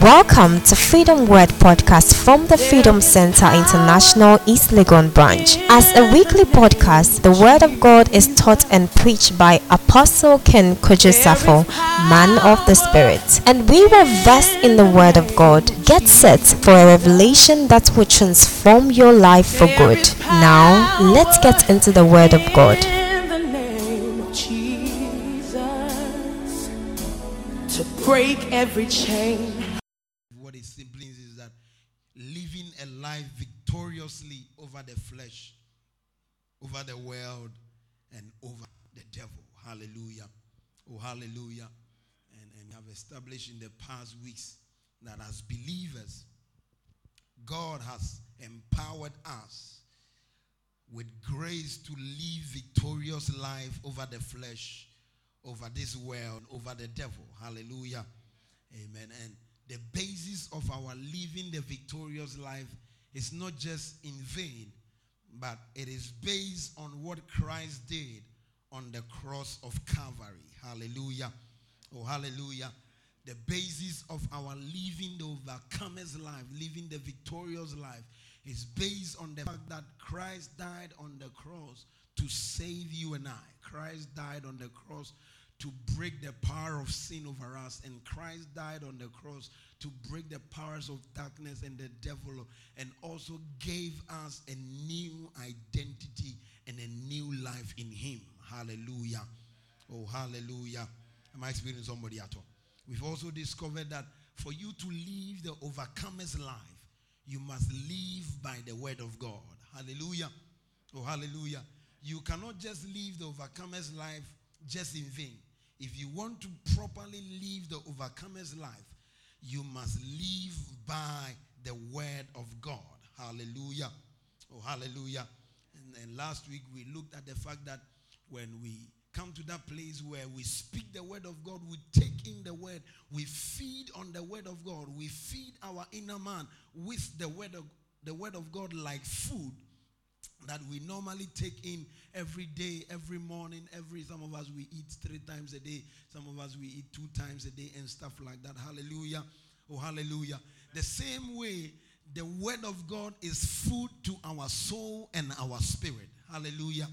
Welcome to Freedom Word Podcast from the Freedom Center International East Legon branch. As a weekly podcast, the Word of God is taught and preached by Apostle Ken Kojosafo, man of the Spirit. And we will verse in the Word of God. Get set for a revelation that will transform your life for good. Now, let's get into the Word of God. Break every chain. What it simply means is that living a life victoriously over the flesh, over the world, and over the devil. Hallelujah. Oh, hallelujah. And, and we have established in the past weeks that as believers, God has empowered us with grace to live victorious life over the flesh, over this world, over the devil. Hallelujah. Amen. And the basis of our living the victorious life is not just in vain, but it is based on what Christ did on the cross of Calvary. Hallelujah. Oh, hallelujah. The basis of our living the overcomer's life, living the victorious life, is based on the fact that Christ died on the cross to save you and I. Christ died on the cross to break the power of sin over us, and Christ died on the cross to break the powers of darkness and the devil, and also gave us a new identity and a new life in Him. Hallelujah. Oh, hallelujah. Am I experiencing somebody at all? We've also discovered that for you to live the overcomer's life, you must live by the word of God. Hallelujah. Oh, hallelujah. You cannot just live the overcomer's life just in vain. If you want to properly live the overcomer's life, you must live by the word of God. Hallelujah. Oh, hallelujah. And, and last week we looked at the fact that when we come to that place where we speak the word of God, we take in the word, we feed on the word of God, we feed our inner man with the word of the word of God like food that we normally take in every day, every morning, every some of us we eat three times a day, some of us we eat two times a day and stuff like that. Hallelujah. Oh hallelujah. The same way the word of God is food to our soul and our spirit. Hallelujah.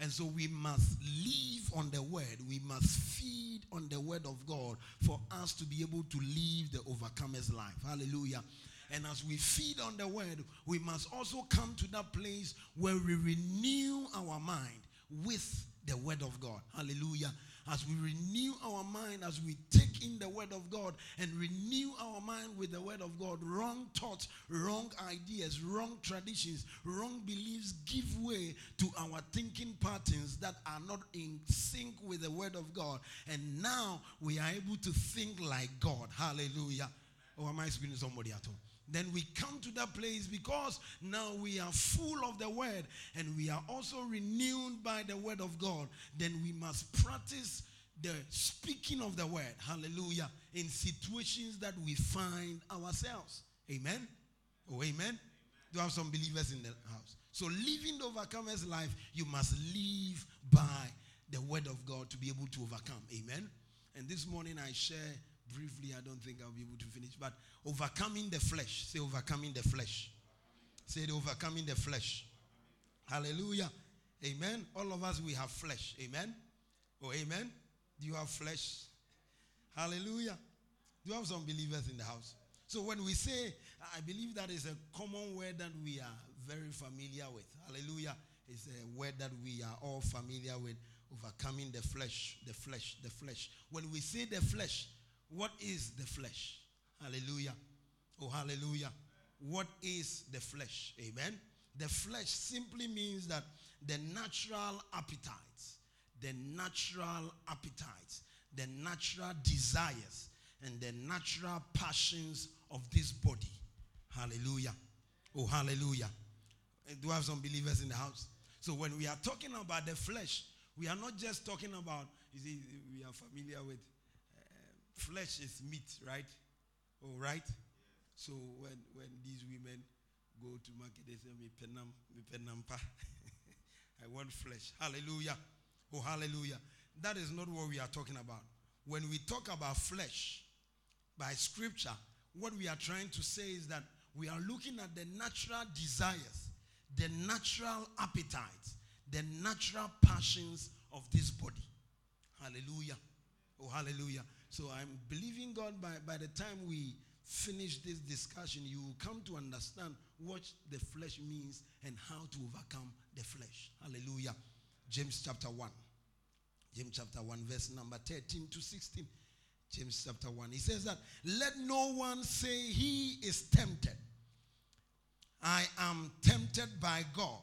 And so we must live on the word. We must feed on the word of God for us to be able to live the overcomer's life. Hallelujah. And as we feed on the word, we must also come to that place where we renew our mind with the word of God. Hallelujah. As we renew our mind, as we take in the word of God and renew our mind with the word of God, wrong thoughts, wrong ideas, wrong traditions, wrong beliefs give way to our thinking patterns that are not in sync with the word of God. And now we are able to think like God. Hallelujah. Or am I speaking to somebody at all? Then we come to that place because now we are full of the word and we are also renewed by the word of God. Then we must practice the speaking of the word. Hallelujah. In situations that we find ourselves. Amen. Oh, amen. Do you have some believers in the house? So, living the overcomer's life, you must live by the word of God to be able to overcome. Amen. And this morning I share briefly, I don't think I'll be able to finish, but overcoming the flesh. Say, overcoming the flesh. Say, overcoming the flesh. Hallelujah. Amen. All of us, we have flesh. Amen. Oh, amen. Do you have flesh? Hallelujah. Do you have some believers in the house? So when we say, I believe that is a common word that we are very familiar with. Hallelujah. It's a word that we are all familiar with. Overcoming the flesh, the flesh, the flesh. When we say the flesh, what is the flesh? Hallelujah. Oh, hallelujah. What is the flesh? Amen. The flesh simply means that the natural appetites, the natural appetites, the natural desires, and the natural passions of this body. Hallelujah. Oh, hallelujah. Eh, do I have some believers in the house? So when we are talking about the flesh, we are not just talking about, you see, we are familiar with flesh is meat, right? All oh, right. So when when these women go to market, they say, "Me penam, me penampa." I want flesh. Hallelujah. Oh, hallelujah. That is not what we are talking about. When we talk about flesh, by scripture, what we are trying to say is that we are looking at the natural desires, the natural appetites, the natural passions of this body. Hallelujah. Oh, hallelujah. So I'm believing God by, by the time we finish this discussion, you will come to understand what the flesh means and how to overcome the flesh. Hallelujah. James chapter 1. James chapter 1, verse number 13 to 16. James chapter 1. He says that, Let no one say he is tempted. I am tempted by God.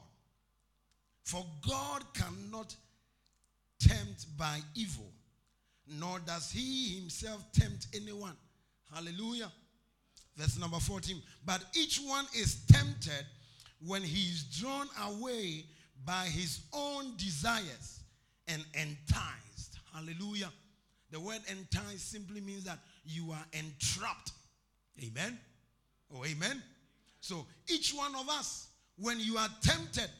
For God cannot tempt by evil, nor does he himself tempt anyone. Hallelujah. Verse number 14. But each one is tempted when he is drawn away by his own desires and enticed. Hallelujah. The word enticed simply means that you are entrapped. Amen. Oh, amen. So each one of us, when you are tempted,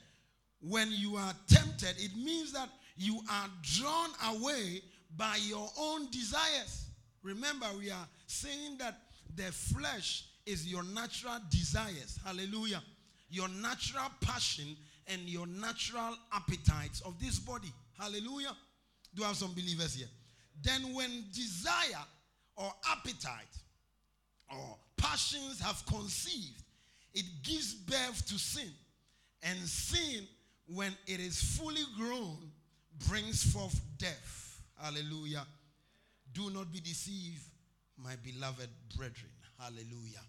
when you are tempted, it means that you are drawn away by your own desires. Remember, we are saying that the flesh is your natural desires. Hallelujah. Your natural passion and your natural appetites of this body. Hallelujah. Do I have some believers here? Then, when desire or appetite or passions have conceived, it gives birth to sin. And sin, when it is fully grown, brings forth death. Hallelujah. Do not be deceived, my beloved brethren. Hallelujah.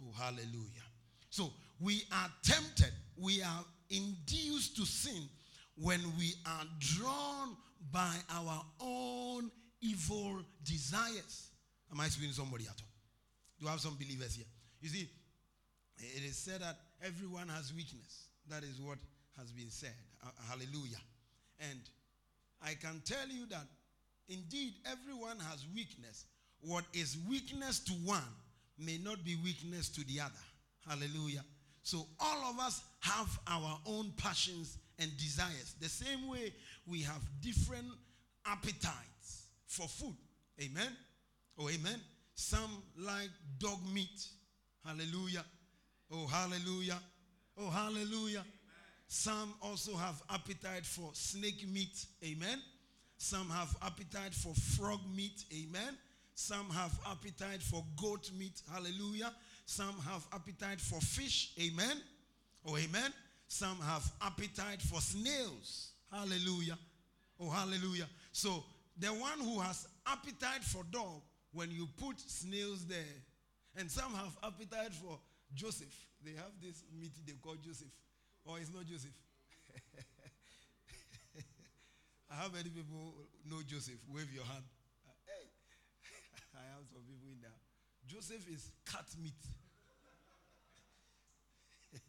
Oh, hallelujah. So we are tempted, we are induced to sin when we are drawn by our own evil desires. Am I speaking to somebody at all? Do I have some believers here? You see, it is said that everyone has weakness. That is what has been said. Hallelujah. And I can tell you that indeed everyone has weakness. What is weakness to one may not be weakness to the other. Hallelujah. So all of us have our own passions and desires. The same way we have different appetites for food. Amen. Oh, amen. Some like dog meat. Hallelujah. Oh, hallelujah. Oh, hallelujah. Amen. Some also have appetite for snake meat. Amen. Some have appetite for frog meat. Amen. Some have appetite for goat meat. Hallelujah. Some have appetite for fish. Amen. Oh, amen. Some have appetite for snails. Hallelujah. Oh, hallelujah. So, the one who has appetite for dog, when you put snails there, and some have appetite for Joseph. They have this meat they call Joseph. Or it's not Joseph. How many people know Joseph? Wave your hand. Hey. I have some people in there. Joseph is cat meat.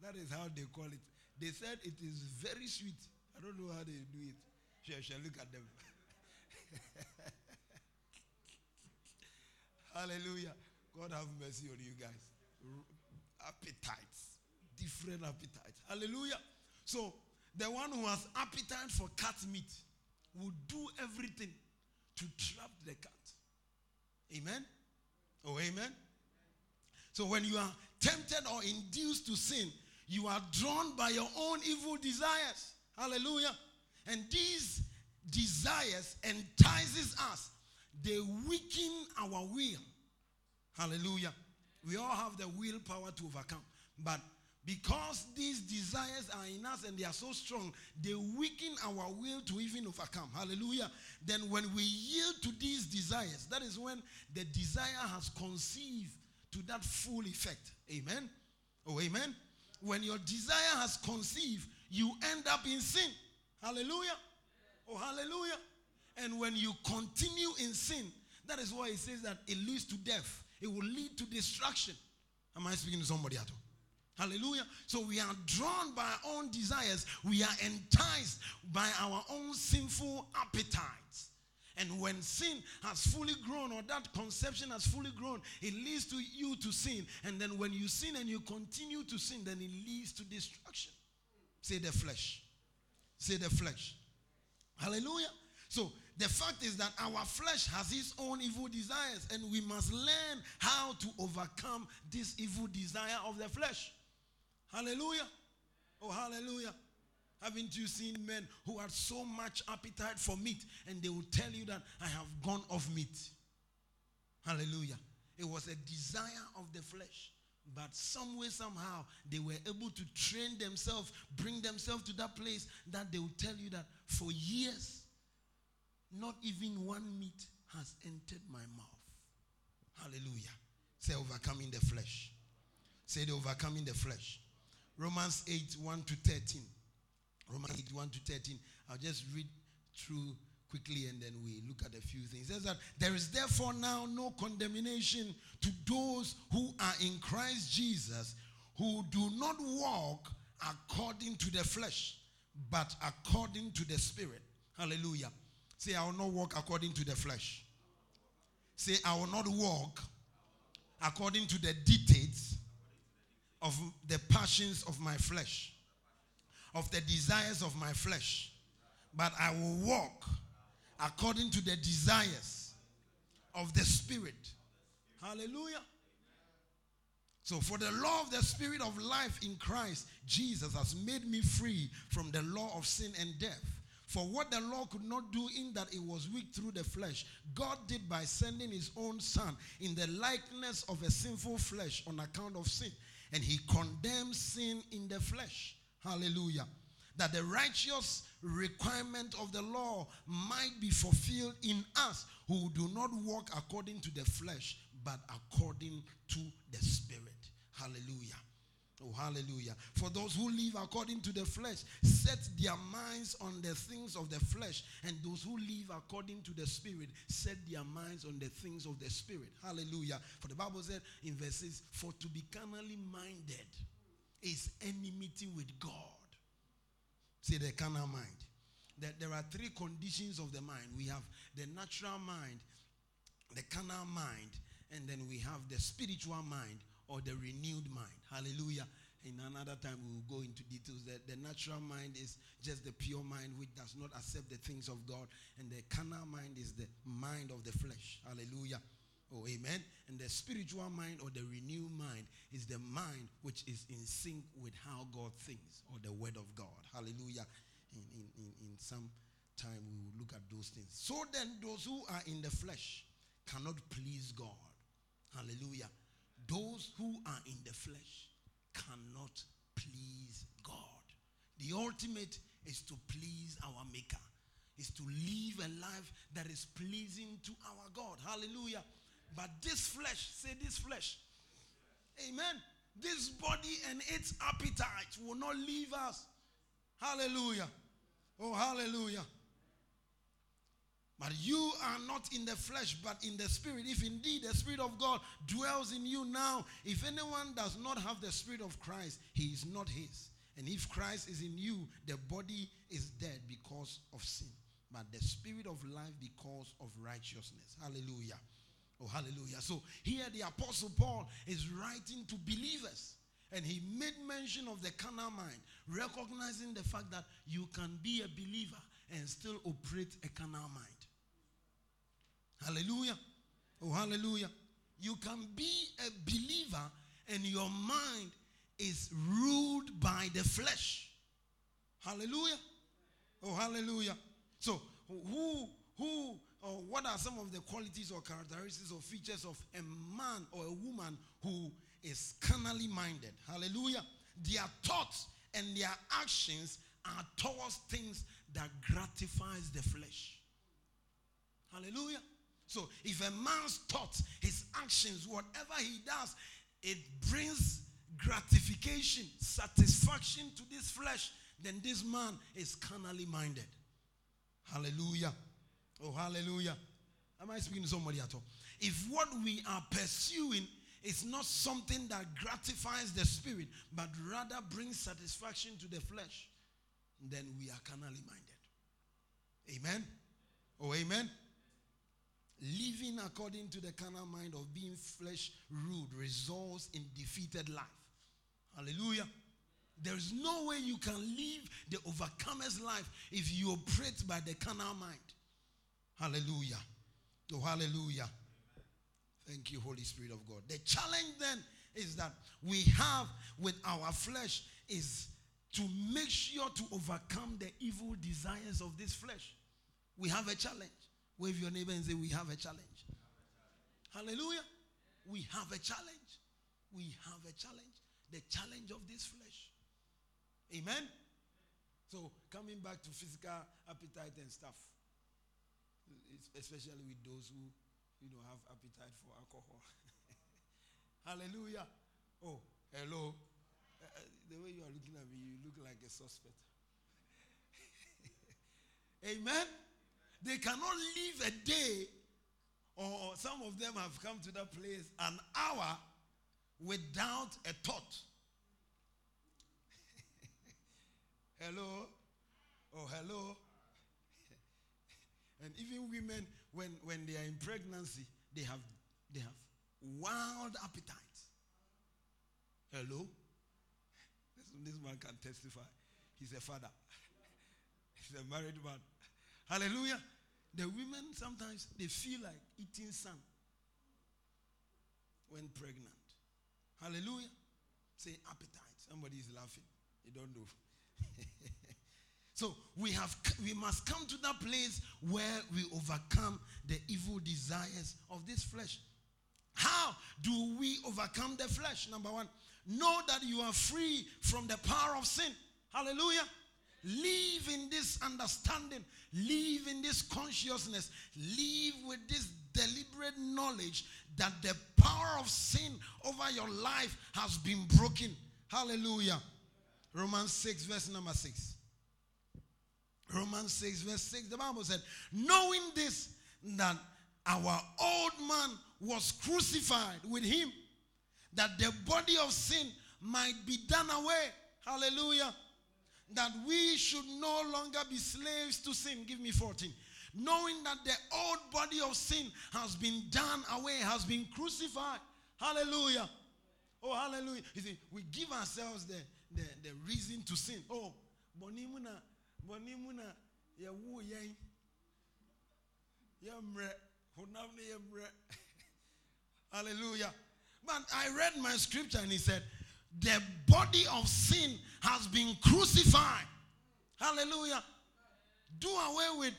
That is how they call it. They said it is very sweet. I don't know how they do it. Shall, shall look at them. Hallelujah. God have mercy on you guys. Appetites. Different appetites. Hallelujah. So, the one who has appetite for cat meat will do everything to trap the cat. Amen? Oh, amen? So, when you are tempted or induced to sin, you are drawn by your own evil desires. Hallelujah. And these desires entices us. They weaken our will. Hallelujah. We all have the willpower to overcome. But because these desires are in us and they are so strong, they weaken our will to even overcome. Hallelujah. Then, when we yield to these desires, that is when the desire has conceived to that full effect. Amen. Oh, amen when your desire has conceived, you end up in sin. Hallelujah. Oh, hallelujah. And when you continue in sin, that is why it says that it leads to death. It will lead to destruction. Am I speaking to somebody at all? Hallelujah. So we are drawn by our own desires. We are enticed by our own sinful appetites. And when sin has fully grown, or that conception has fully grown, it leads to you to sin. And then when you sin and you continue to sin, then it leads to destruction. Say the flesh. Say the flesh. Hallelujah. So the fact is that our flesh has its own evil desires, and we must learn how to overcome this evil desire of the flesh. Hallelujah. Oh, hallelujah. Haven't you seen men who had so much appetite for meat and they will tell you that I have gone off meat? Hallelujah. It was a desire of the flesh. But some way, somehow, they were able to train themselves, bring themselves to that place that they will tell you that for years, not even one meat has entered my mouth. Hallelujah. Say overcoming the flesh. Say the overcoming the flesh. Romans 8 1 to 13. Romans 8 1 to 13. I'll just read through quickly and then we look at a few things. It says that there is therefore now no condemnation to those who are in Christ Jesus, who do not walk according to the flesh, but according to the Spirit. Hallelujah. Say, I will not walk according to the flesh. Say, I will not walk according to the dictates of the passions of my flesh, of the desires of my flesh, but I will walk according to the desires of the Spirit. Hallelujah. So, for the law of the Spirit of life in Christ, Jesus has made me free from the law of sin and death. For what the law could not do in that it was weak through the flesh, God did by sending his own Son in the likeness of a sinful flesh on account of sin. And he condemns sin in the flesh. Hallelujah. That the righteous requirement of the law might be fulfilled in us who do not walk according to the flesh, but according to the Spirit. Hallelujah. Oh, hallelujah. For those who live according to the flesh set their minds on the things of the flesh, and those who live according to the spirit set their minds on the things of the spirit. Hallelujah. For the Bible said in verses, For to be carnally minded is enmity with God. Say the carnal mind. That there are three conditions of the mind. We have the natural mind, the carnal mind, and then we have the spiritual mind or the renewed mind. Hallelujah. In another time, we will go into details. That the natural mind is just the pure mind which does not accept the things of God, and the carnal mind is the mind of the flesh. Hallelujah. Oh, amen. And the spiritual mind or the renewed mind is the mind which is in sync with how God thinks or the word of God. Hallelujah. In, in, in, in some time, we will look at those things. So then, those who are in the flesh cannot please God. Hallelujah. Those who are in the flesh cannot please God. The ultimate is to please our Maker, is to live a life that is pleasing to our God. Hallelujah. But this flesh, say this flesh, amen. This body and its appetite will not leave us. Hallelujah. Oh, hallelujah. But you are not in the flesh, but in the spirit. If indeed the spirit of God dwells in you now, if anyone does not have the spirit of Christ, he is not his. And if Christ is in you, the body is dead because of sin, but the spirit of life because of righteousness. Hallelujah. Oh, hallelujah. So here the Apostle Paul is writing to believers. And he made mention of the carnal mind, recognizing the fact that you can be a believer and still operate a carnal mind. Hallelujah. Oh, hallelujah. You can be a believer and your mind is ruled by the flesh. Hallelujah. Oh, hallelujah. So, who, who, or what are some of the qualities or characteristics or features of a man or a woman who is carnally minded? Hallelujah. Their thoughts and their actions are towards things that gratifies the flesh. Hallelujah. So if a man's thoughts, his actions, whatever he does, it brings gratification, satisfaction to this flesh, then this man is carnally minded. Hallelujah. Oh, hallelujah. Am I speaking to somebody at all? If what we are pursuing is not something that gratifies the spirit, but rather brings satisfaction to the flesh, then we are carnally minded. Amen. Oh, amen. Living according to the carnal mind of being flesh ruled results in defeated life. Hallelujah. There is no way you can live the overcomer's life if you operate by the carnal mind. Hallelujah. Oh, hallelujah. Thank you, Holy Spirit of God. The challenge then is that we have with our flesh is to make sure to overcome the evil desires of this flesh. We have a challenge. Wave your neighbor and say, We have a challenge. Hallelujah. We have a challenge. We have a challenge. The challenge of this flesh. Amen. So, coming back to physical appetite and stuff, especially with those who, you know, have appetite for alcohol. Hallelujah. Oh, hello. Uh, uh, the way you are looking at me, you look like a suspect. Amen. They cannot live a day, or some of them have come to that place an hour without a thought. hello? Oh, hello? and even women, when, when they are in pregnancy, they have, they have wild appetites. Hello? This, this man can testify. He's a father, he's a married man. Hallelujah. The women sometimes they feel like eating sun when pregnant. Hallelujah. Say appetite. Somebody is laughing. You don't know. so we have we must come to that place where we overcome the evil desires of this flesh. How do we overcome the flesh? Number one, know that you are free from the power of sin. Hallelujah. Live in this understanding, live in this consciousness, live with this deliberate knowledge that the power of sin over your life has been broken. Hallelujah. Romans 6, verse number 6. Romans 6, verse 6. The Bible said, Knowing this, that our old man was crucified with him, that the body of sin might be done away. Hallelujah that we should no longer be slaves to sin. Give me 14. Knowing that the old body of sin has been done away, has been crucified. Hallelujah. Oh, hallelujah. You see, we give ourselves the, the, the reason to sin. Oh, bonimuna, bonimuna, ya wu yen. Hallelujah. But I read my scripture and he said, the body of sin has been crucified. Hallelujah. Do away with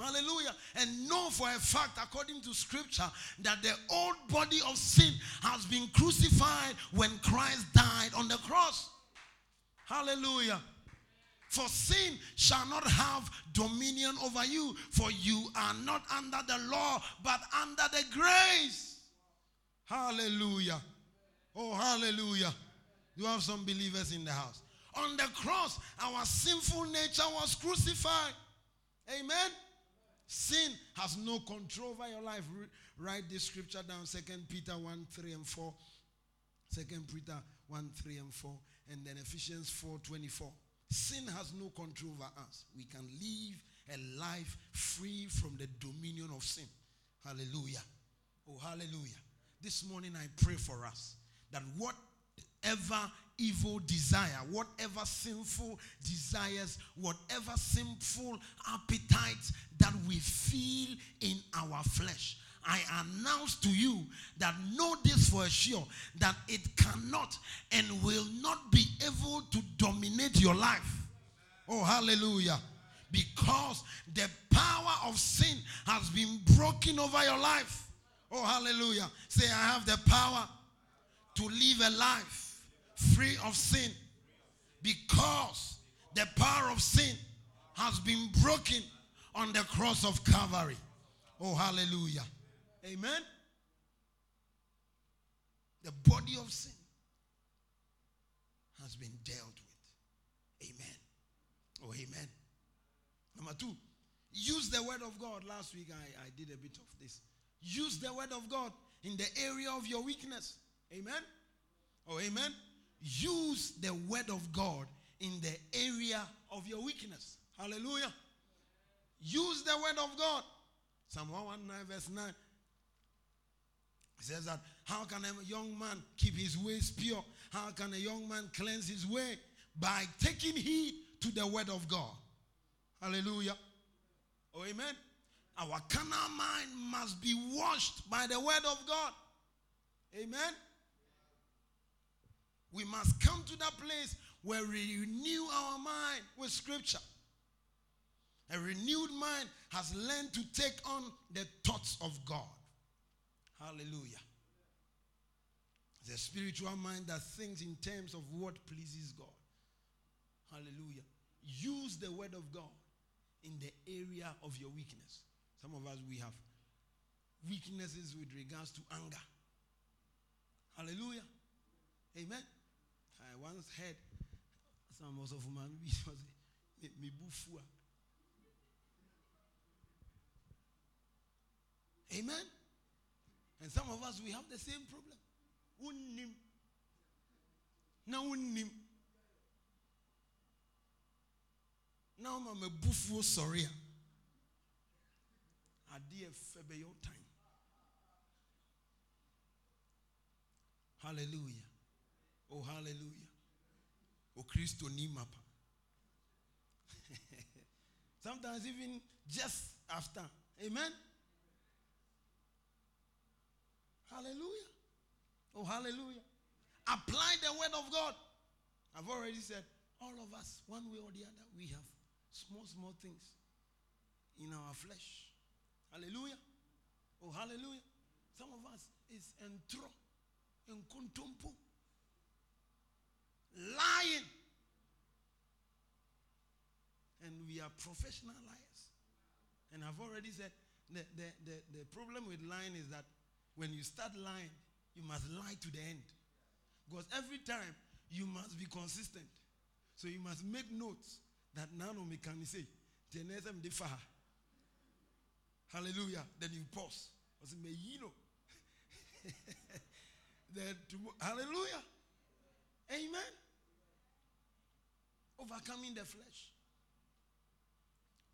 Hallelujah. And know for a fact, according to scripture, that the old body of sin has been crucified when Christ died on the cross. Hallelujah. For sin shall not have dominion over you, for you are not under the law, but under the grace. Hallelujah. Oh, hallelujah. You have some believers in the house. On the cross, our sinful nature was crucified. Amen. Sin has no control over your life. Write this scripture down 2 Peter 1 3 and 4. 2 Peter 1 3 and 4. And then Ephesians 4 24. Sin has no control over us. We can live a life free from the dominion of sin. Hallelujah. Oh, hallelujah. This morning I pray for us that whatever evil desire, whatever sinful desires, whatever sinful appetites that we feel in our flesh, I announce to you that know this for sure that it cannot and will not be able to dominate your life. Oh, hallelujah. Because the power of sin has been broken over your life. Oh, hallelujah. Say, I have the power to live a life free of sin because the power of sin has been broken on the cross of Calvary. Oh, hallelujah. Amen. The body of sin has been dealt with. Amen. Oh, amen. Number two, use the word of God. Last week I, I did a bit of this. Use the word of God in the area of your weakness. Amen. Oh, amen. Use the word of God in the area of your weakness. Hallelujah. Use the word of God. Psalm 119, verse 9. He says that how can a young man keep his ways pure? How can a young man cleanse his way? By taking heed to the word of God. Hallelujah. Oh, amen. Our carnal mind must be washed by the word of God. Amen. We must come to that place where we renew our mind with scripture. A renewed mind has learned to take on the thoughts of God. Hallelujah. The spiritual mind that thinks in terms of what pleases God. Hallelujah. Use the word of God in the area of your weakness. Some of us, we have weaknesses with regards to anger. Hallelujah. Amen. I once heard some of us of a man me. Amen. And some of us we have the same problem. Unnim. Na unnim. Now I'm a buffo sorry. Febe your time. Hallelujah. Oh, hallelujah. Oh, Christo ni mapa. Sometimes even just after. Amen. Hallelujah. Oh, hallelujah. Apply the word of God. I've already said, all of us, one way or the other, we have small, small things in our flesh. Hallelujah. Oh, hallelujah. Some of us is entro, enkuntumpo, lying. And we are professional liars. And I've already said the, the, the, the problem with lying is that when you start lying, you must lie to the end. Because every time you must be consistent. So you must make notes that nano me can say. Hallelujah. Then you pause. I say, may you know. then hallelujah. Amen. Overcoming the flesh.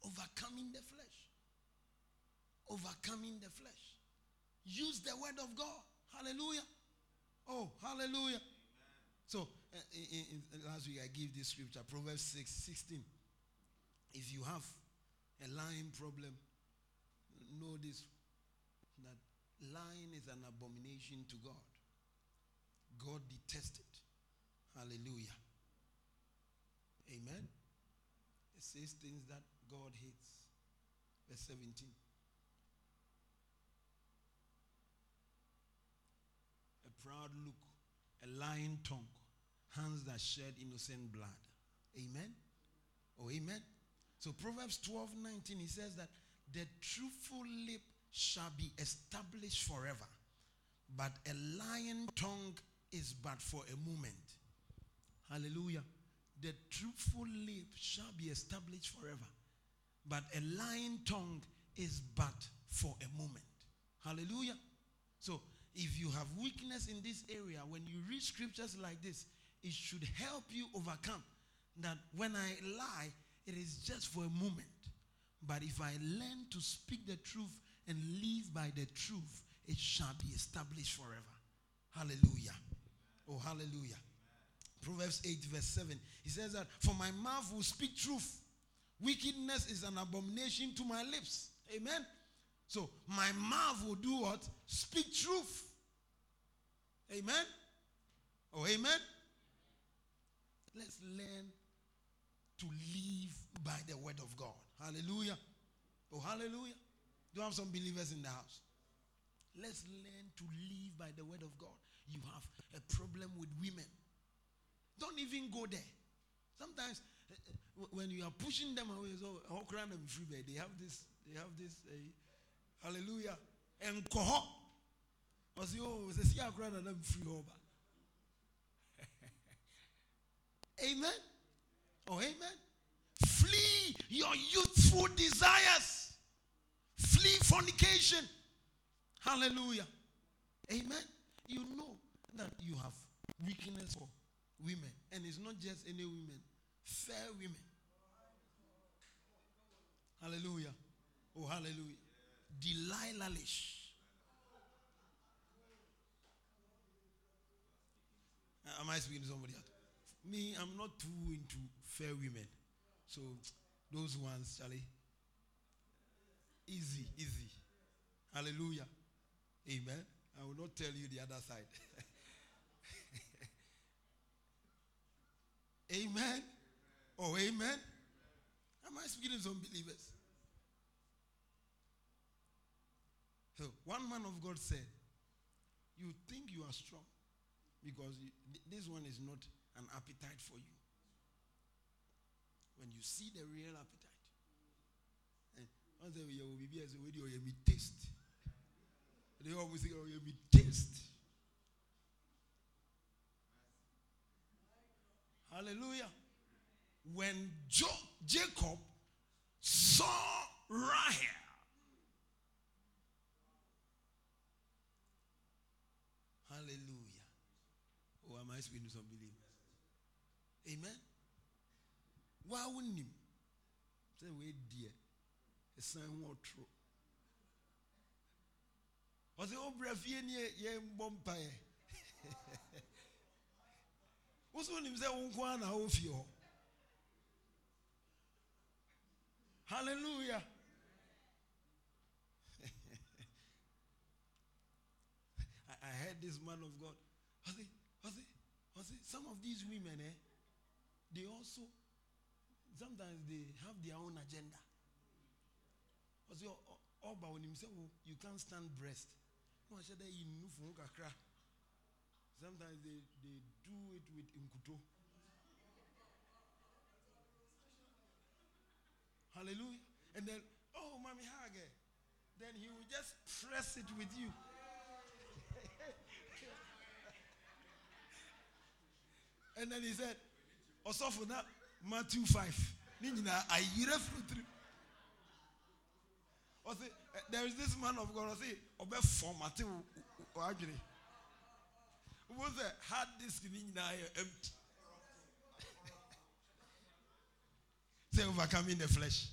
Overcoming the flesh. Overcoming the flesh. Use the word of God. Hallelujah. Oh, hallelujah. Amen. So, uh, in, in, last week I gave this scripture, Proverbs 6 16. If you have a lying problem, know this that lying is an abomination to God. God detests it. Hallelujah. Amen. It says things that God hates. Verse 17. Proud look, a lying tongue, hands that shed innocent blood. Amen? Oh, amen? So Proverbs 12 19, he says that the truthful lip shall be established forever, but a lying tongue is but for a moment. Hallelujah. The truthful lip shall be established forever, but a lying tongue is but for a moment. Hallelujah. So if you have weakness in this area, when you read scriptures like this, it should help you overcome that when I lie, it is just for a moment. But if I learn to speak the truth and live by the truth, it shall be established forever. Hallelujah. Oh, hallelujah. Proverbs 8, verse 7. He says that, For my mouth will speak truth. Wickedness is an abomination to my lips. Amen. So my mouth will do what? Speak truth. Amen. Oh, amen. Let's learn to live by the word of God. Hallelujah. Oh, hallelujah. Do you have some believers in the house? Let's learn to live by the word of God. You have a problem with women. Don't even go there. Sometimes uh, when you are pushing them away, so how can them free? They have this. They have this. Uh, Hallelujah. And koho. Was you say see akra na them free over. Amen. Oh, amen. Flee your youthful desires. Flee fornication. Hallelujah. Amen. You know that you have weakness for women. And it's not just any women, fair women. Hallelujah. Oh, hallelujah. Delilahlish. Uh, am I speaking to somebody else? Me, I'm not too into fair women. So those ones, Charlie, easy, easy. Hallelujah. Amen. I will not tell you the other side. amen. Oh, amen. Am I speaking to some believers? So, one man of God said, You think you are strong because this one is not an appetite for you. When you see the real appetite, and video, you taste. They always say, Oh, you taste. Hallelujah. When jo- Jacob saw Rachel, Hallelujah. Oh, am I speaking to some believers? Amen. Why wouldn't him? Say, wait, dear. A sign more true. ɔsɛ wobra fie ne yɛmbɔ mpaeɛ wo so wonim sɛ wo nko a na wɔ fie hallelujah I, I heard this man of God. Ɔsɛ ɔsɛ ɔsɛ some of these women eh, they also sometimes they have their own agenda. Ɔsɛ ɔba onim sɛ you can't stand breast. Nnu funu kakra sometimes they they do it with nkuto. Hallelujah. And then oh mommy hug then he will just press it with you and then he said ɔsɔfo na matthew five ne nyinaa ayerɛ firi ɔsi there is this man of God ɔsi ɔbɛ fɔmate wadwene wo sɛ hard disk ni nyinaa yɛ empty say overcoming the flesh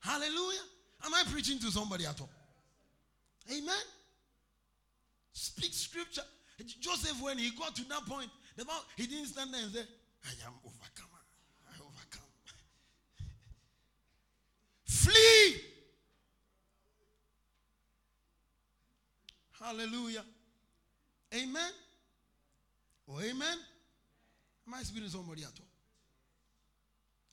hallelujah am I preaching to somebody at all amen speak scripture Joseph when he got to that point the Bible, he didn't stand there and say I am overcomer I overcome flee Hallelujah. Amen. Oh, amen. Am I speaking to somebody at all?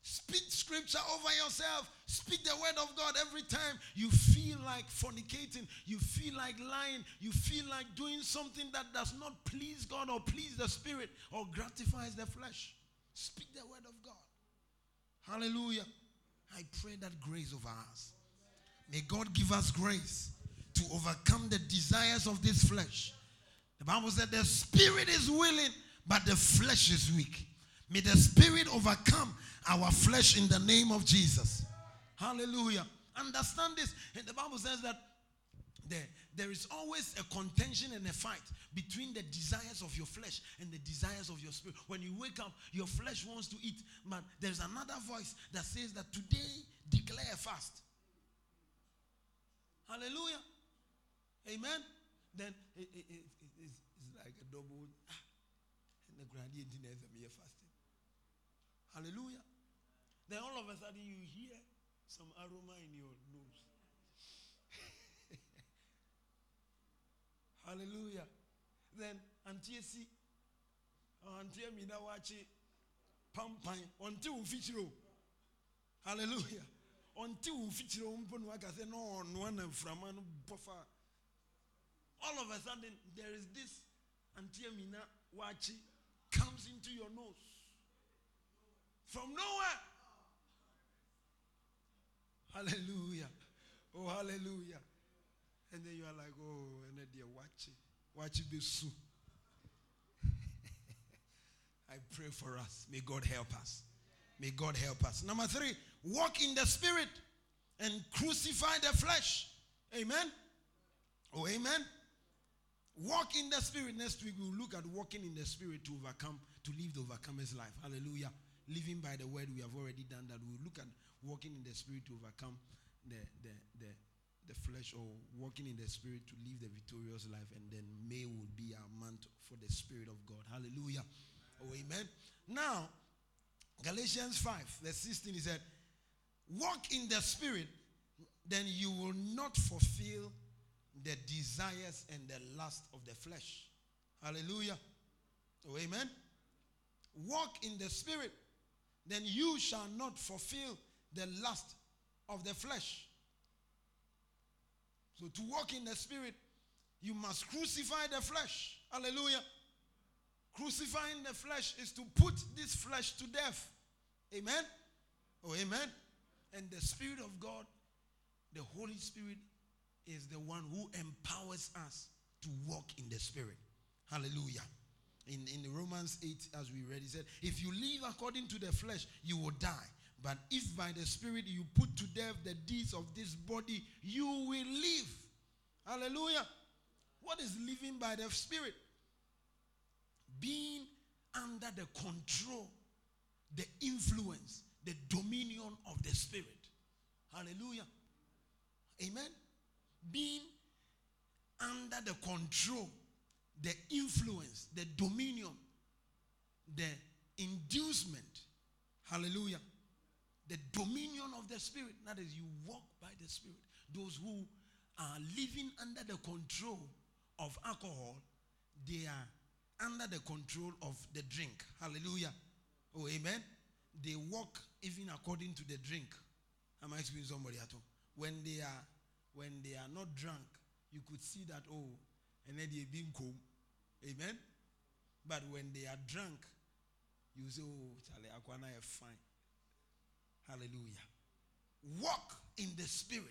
Speak scripture over yourself. Speak the word of God every time you feel like fornicating, you feel like lying, you feel like doing something that does not please God or please the spirit or gratifies the flesh. Speak the word of God. Hallelujah. I pray that grace over us. May God give us grace to overcome the desires of this flesh. The Bible said the spirit is willing, but the flesh is weak. May the spirit overcome our flesh in the name of Jesus. Hallelujah. Understand this. And the Bible says that there, there is always a contention and a fight between the desires of your flesh and the desires of your spirit. When you wake up, your flesh wants to eat, but there's another voice that says that today declare a fast. Hallelujah. Amen. Then it, it, it, it's, it's like a double. Ah, and the have fasting. Hallelujah. Then all of a sudden you hear some aroma in your nose. Hallelujah. Then Antiesi, Antia Mina Wachi, Pampai, until feature. Hallelujah. Until we feature, I say, no, no one from an buffer all of a sudden there is this antiamina wachi comes into your nose from nowhere. Hallelujah. Oh, hallelujah. And then you are like, oh, and then dear, watch it. Watch it be soon. I pray for us. May God help us. May God help us. Number three, walk in the spirit and crucify the flesh. Amen. Oh, amen. Walk in the spirit. Next week we'll look at walking in the spirit to overcome, to live the overcomer's life. Hallelujah. Living by the word we have already done that. We'll look at walking in the spirit to overcome the, the, the, the flesh or walking in the spirit to live the victorious life. And then May will be our month for the spirit of God. Hallelujah. Oh, amen. Now, Galatians 5, verse 16, he said, Walk in the spirit, then you will not fulfill the desires and the lust of the flesh. Hallelujah. Oh, amen. Walk in the spirit, then you shall not fulfill the lust of the flesh. So, to walk in the spirit, you must crucify the flesh. Hallelujah. Crucifying the flesh is to put this flesh to death. Amen. Oh, amen. And the Spirit of God, the Holy Spirit, is the one who empowers us to walk in the Spirit. Hallelujah. In, in Romans 8, as we read, he said, If you live according to the flesh, you will die. But if by the Spirit you put to death the deeds of this body, you will live. Hallelujah. What is living by the Spirit? Being under the control, the influence, the dominion of the Spirit. Hallelujah. Amen. Being under the control, the influence, the dominion, the inducement. Hallelujah. The dominion of the Spirit. That is, you walk by the Spirit. Those who are living under the control of alcohol, they are under the control of the drink. Hallelujah. Oh, amen. They walk even according to the drink. Am I explaining somebody at all? When they are when they are not drunk, you could see that oh, and then they being cool. Amen. But when they are drunk, you say, Oh, Charlie, Aquana is fine. Hallelujah. Walk in the spirit,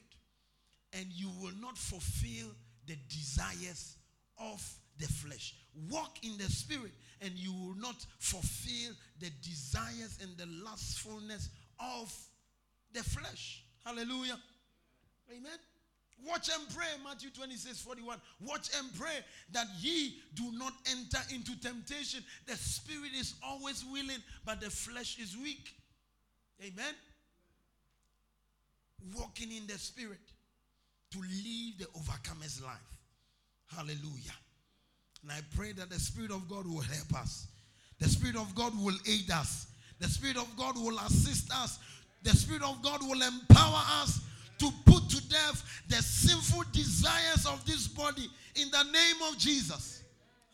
and you will not fulfill the desires of the flesh. Walk in the spirit, and you will not fulfill the desires and the lustfulness of the flesh. Hallelujah. Amen. Watch and pray, Matthew 26, 41. Watch and pray that ye do not enter into temptation. The spirit is always willing, but the flesh is weak. Amen. Walking in the spirit to live the overcomer's life. Hallelujah. And I pray that the Spirit of God will help us. The Spirit of God will aid us. The Spirit of God will assist us. The Spirit of God will empower us to put to death the sinful desires of this body in the name of Jesus.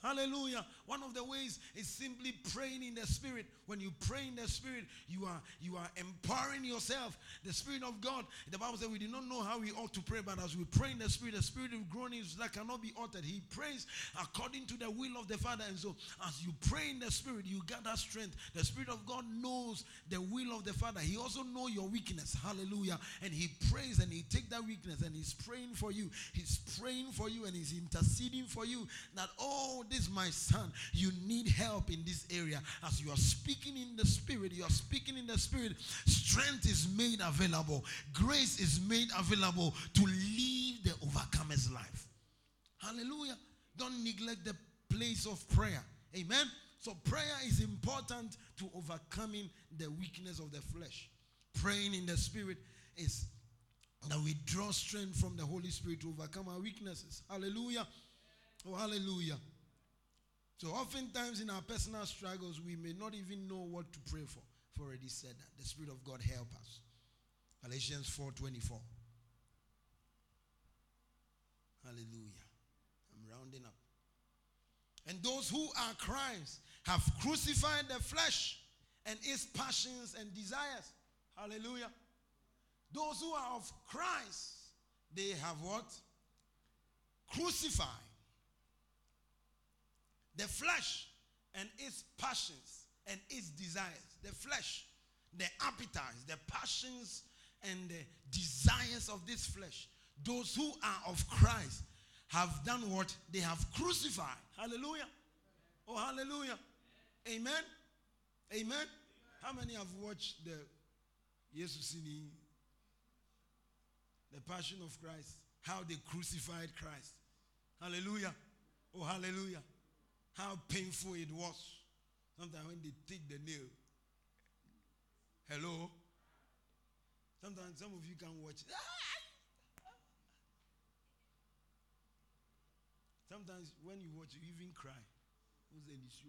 Hallelujah. One of the ways is simply praying in the spirit. When you pray in the spirit, you are you are empowering yourself. The spirit of God. The Bible says we do not know how we ought to pray, but as we pray in the spirit, the spirit of groanings that cannot be uttered. He prays according to the will of the Father. And so as you pray in the spirit, you gather strength. The spirit of God knows the will of the Father. He also knows your weakness. Hallelujah. And he prays and he take that weakness and he's praying for you. He's praying for you and he's interceding for you that oh this my son you need help in this area. As you are speaking in the spirit, you are speaking in the spirit, strength is made available, grace is made available to live the overcomer's life. Hallelujah. Don't neglect the place of prayer. Amen. So prayer is important to overcoming the weakness of the flesh. Praying in the spirit is that we draw strength from the Holy Spirit to overcome our weaknesses. Hallelujah. Oh, hallelujah. So oftentimes in our personal struggles, we may not even know what to pray for. I've already said that. The Spirit of God help us. Galatians 4:24. Hallelujah. I'm rounding up. And those who are Christ have crucified the flesh and its passions and desires. Hallelujah. Those who are of Christ, they have what? Crucified the flesh and its passions and its desires. The flesh, the appetites, the passions, and the desires of this flesh. Those who are of Christ have done what? They have crucified. Hallelujah. Oh, hallelujah. Amen. Amen. How many have watched the Jesus the Passion of Christ? How they crucified Christ. Hallelujah. Oh, hallelujah how painful it was. Sometimes when they take the nail. Hello? Sometimes some of you can watch. Sometimes when you watch, you even cry. Who's the show?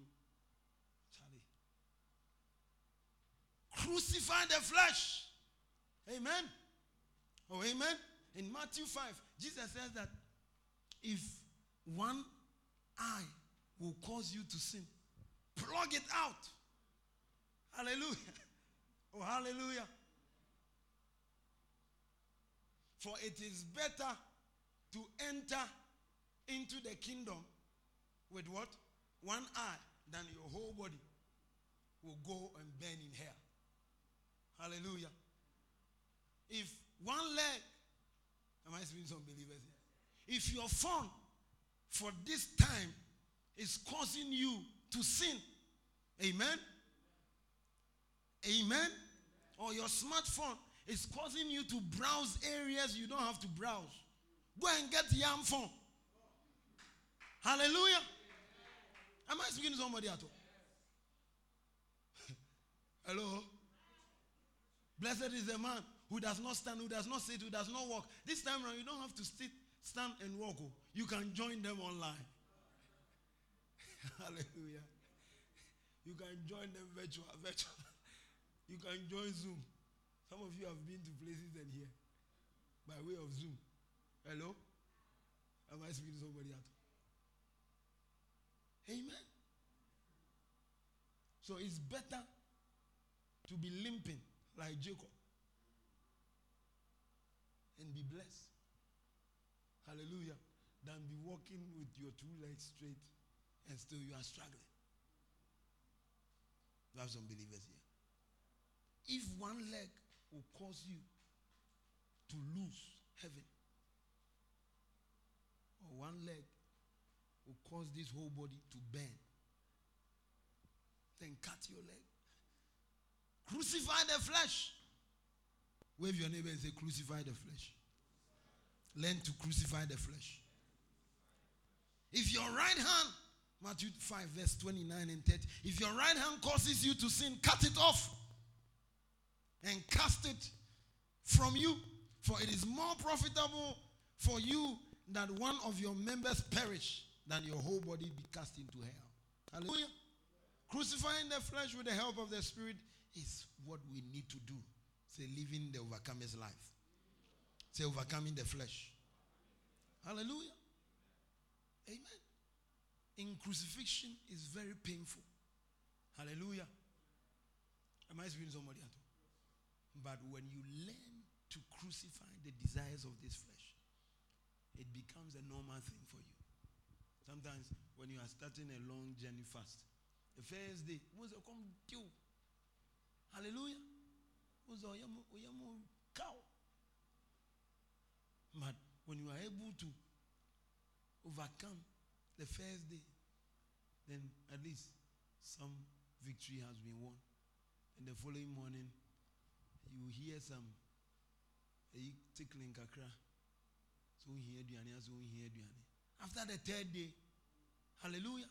Charlie. crucify the flesh. Amen. Oh, amen. In Matthew 5, Jesus says that if one eye will cause you to sin, plug it out. Hallelujah. Oh, hallelujah. For it is better to enter into the kingdom with what? One eye than your whole body will go and burn in hell. Hallelujah. If one leg, am I speaking some believers here? If your phone for this time is causing you to sin, amen? Amen? Or your smartphone is causing you to browse areas you don't have to browse. Go and get yam phone. Hallelujah. Am I speaking to somebody at all? Hello? Blessed is the man who does not stand, who does not sit, who does not walk. This time around, you don't have to sit, stand, and walk. Oh. You can join them online. Hallelujah. You can join them virtual, virtual. You can join Zoom. Some of you have been to places and here by way of Zoom. Hello? Am I speaking to somebody at Amen. So it's better to be limping like Jacob and be blessed. Hallelujah. Than be walking with your two legs straight and still you are struggling. We have some believers here. If one leg will cause you to lose heaven, or one leg will cause this whole body to burn, then cut your leg. Crucify the flesh. Wave your neighbor and say, Crucify the flesh. Learn to crucify the flesh. If your right hand, Matthew 5, verse 29 and 30, if your right hand causes you to sin, cut it off and cast it from you. For it is more profitable for you that one of your members perish than your whole body be cast into hell. Hallelujah. Crucifying the flesh with the help of the Spirit is what we need to do. Say, living the overcomer's life. Say, overcoming the flesh. Hallelujah. Amen. In crucifixion is very painful. Hallelujah. Am I speaking somebody? But when you learn to crucify the desires of this flesh, it becomes a normal thing for you. Sometimes when you are starting a long journey fast, the first day, what's come due? Hallelujah. What's cow? But when you are able to overcome the first day, then at least some victory has been won. And the following morning, you hear some eh, tickling kakra. So hear duane, so hear duane. After the third day, hallelujah.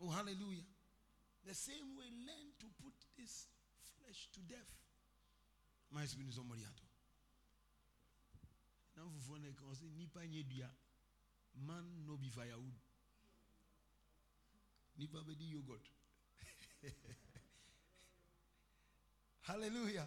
Oh, hallelujah. The same way, learn to put this flesh to death. Am I speaking to somebody at all? Man no be firewood. Yogurt. hallelujah.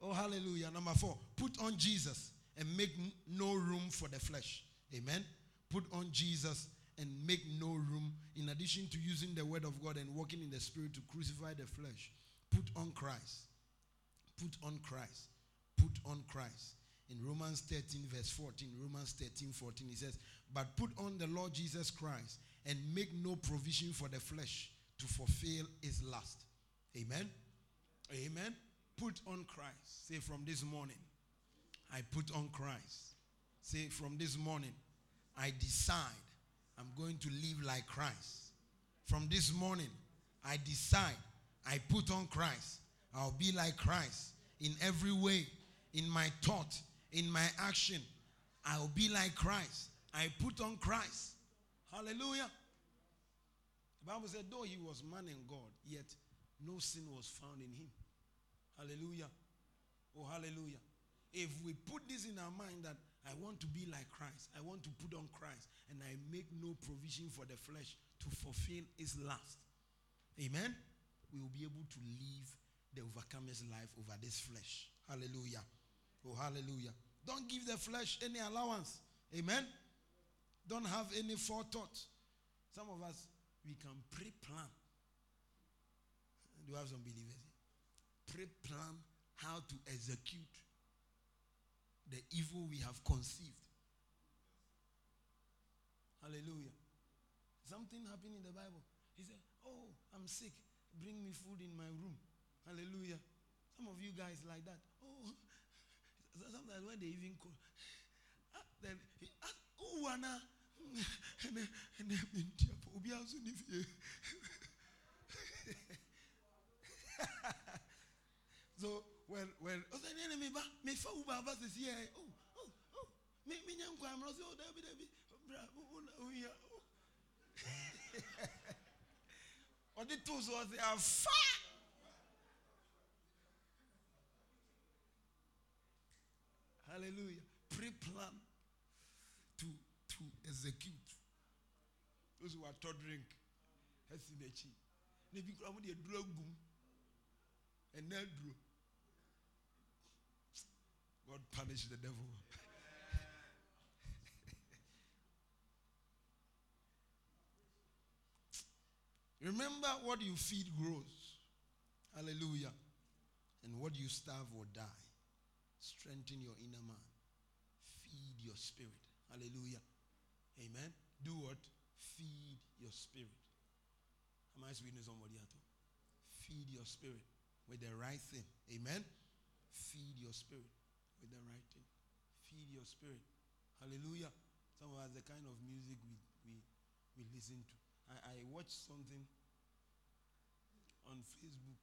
Oh, hallelujah. Number four, put on Jesus and make no room for the flesh. Amen. Put on Jesus and make no room, in addition to using the word of God and walking in the spirit to crucify the flesh. Put on Christ. Put on Christ. Put on Christ. In Romans 13, verse 14, Romans 13, 14, he says, But put on the Lord Jesus Christ and make no provision for the flesh to fulfill his lust. Amen. Amen. Put on Christ. Say from this morning, I put on Christ. Say from this morning, I decide I'm going to live like Christ. From this morning, I decide I put on Christ. I'll be like Christ in every way, in my thought, in my action. I'll be like Christ. I put on Christ. Hallelujah. The Bible said, though he was man and God, yet no sin was found in him. Hallelujah. Oh, hallelujah. If we put this in our mind that I want to be like Christ, I want to put on Christ, and I make no provision for the flesh to fulfill its lust, amen, we will be able to live the overcomer's life over this flesh. Hallelujah. Oh, hallelujah. Don't give the flesh any allowance. Amen. Don't have any forethought. Some of us, we can pre plan. Do you have some believers? Pre plan how to execute the evil we have conceived. Hallelujah. Something happened in the Bible. He said, Oh, I'm sick. Bring me food in my room. Hallelujah. Some of you guys like that. Oh, sometimes when they even call, ah, then he asked, Oh. so when when oh the enemy ba me fa uba ba says here. Oh oh oh me me nyam kwa amro so oh, da bi da bi bra oh yeah or the tools was they are far hallelujah. Pre-plan to to execute those who are tottering ɛsi n'akyi na ebi kura mo de aduro agum aduro God punish the devil. Remember what you feed grows. Hallelujah. And what you starve will die. Strengthen your inner man. Feed your spirit. Hallelujah. Amen. Do what? Feed your spirit. Am I speaking to somebody at all? Feed your spirit with the right thing. Amen. Feed your spirit with the right thing. Feed your spirit. Hallelujah. Some of us, the kind of music we, we, we listen to. I, I watched something on Facebook.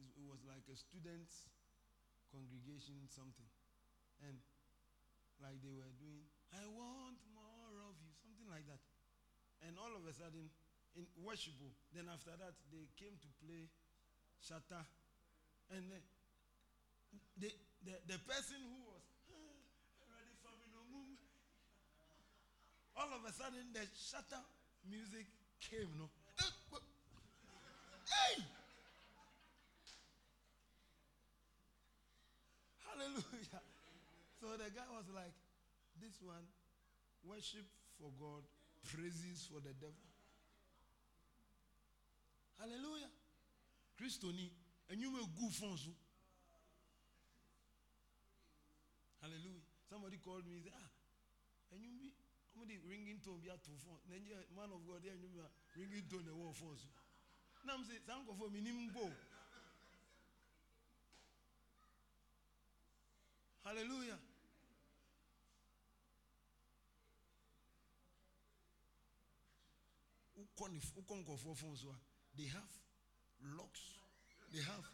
It, was like a student's congregation, something. And like they were doing, I want like that. And all of a sudden, in worship, then after that, they came to play Shatta. And the, the, the, the person who was ah, ready for me all of a sudden, the Shatta music came, no? Eh, hey! Hallelujah. So the guy was like, this one, worship for God, praises for the devil. Hallelujah. Christoni, and you will go for Hallelujah. Somebody called me and said, ah, and you be somebody ringing tone be at two phone. Then you man of God, and you ringing tone the wall for Now I'm saying, some for minimum go. Hallelujah. They have locks. They have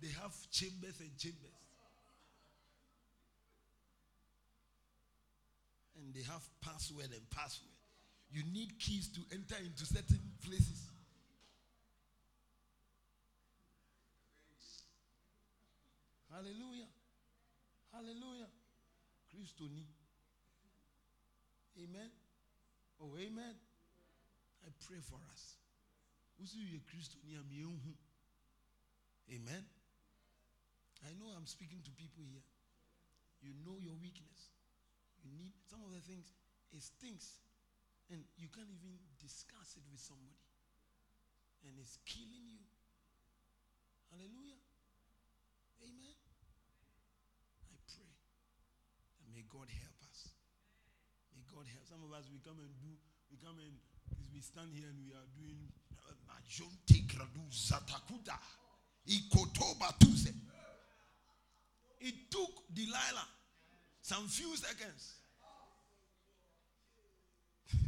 they have chambers and chambers. And they have password and password. You need keys to enter into certain places. Hallelujah. Hallelujah. Christoni. Amen. Oh, amen. I pray for us. Amen. I know I'm speaking to people here. You know your weakness. You need some of the things, it stinks. And you can't even discuss it with somebody. And it's killing you. Hallelujah. Amen. I pray may God help us. May God help. Some of us, we come and do, we come and we stand here and we are doing Majonte Gradu Zatakuda. Ikotoba Tuze. It took Delilah some few seconds.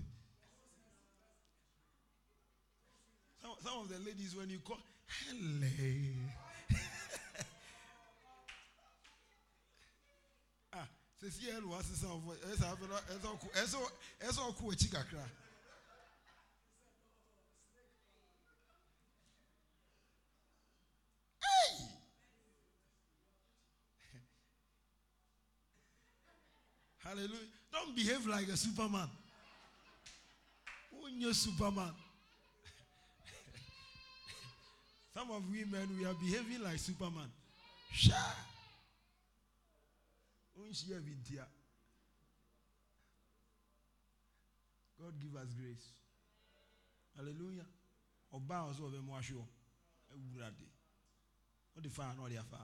some, some of the ladies, when you call, hello. ah, says here, was some as as as all cool Hallelujah. Don't behave like a superman. When you're superman. Some of we men, we are behaving like Superman. Sure. God give us grace. Hallelujah. Ọba ọsọ ọbẹ mu aṣọ ewurade. Wọ́n di fa afa.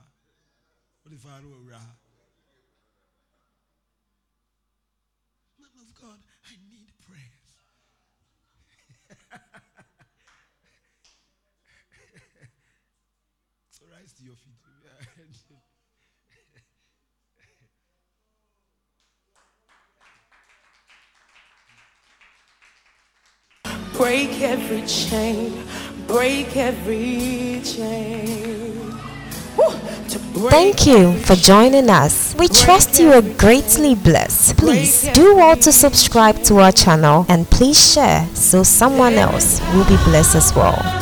Wọ́n di òwúrọ̀ ha. Man of God, I need prayers. so rise to your feet. Break every chain, break every chain. Thank you for joining us. We trust you are greatly blessed. Please do to subscribe to our channel and please share so someone else will be blessed as well.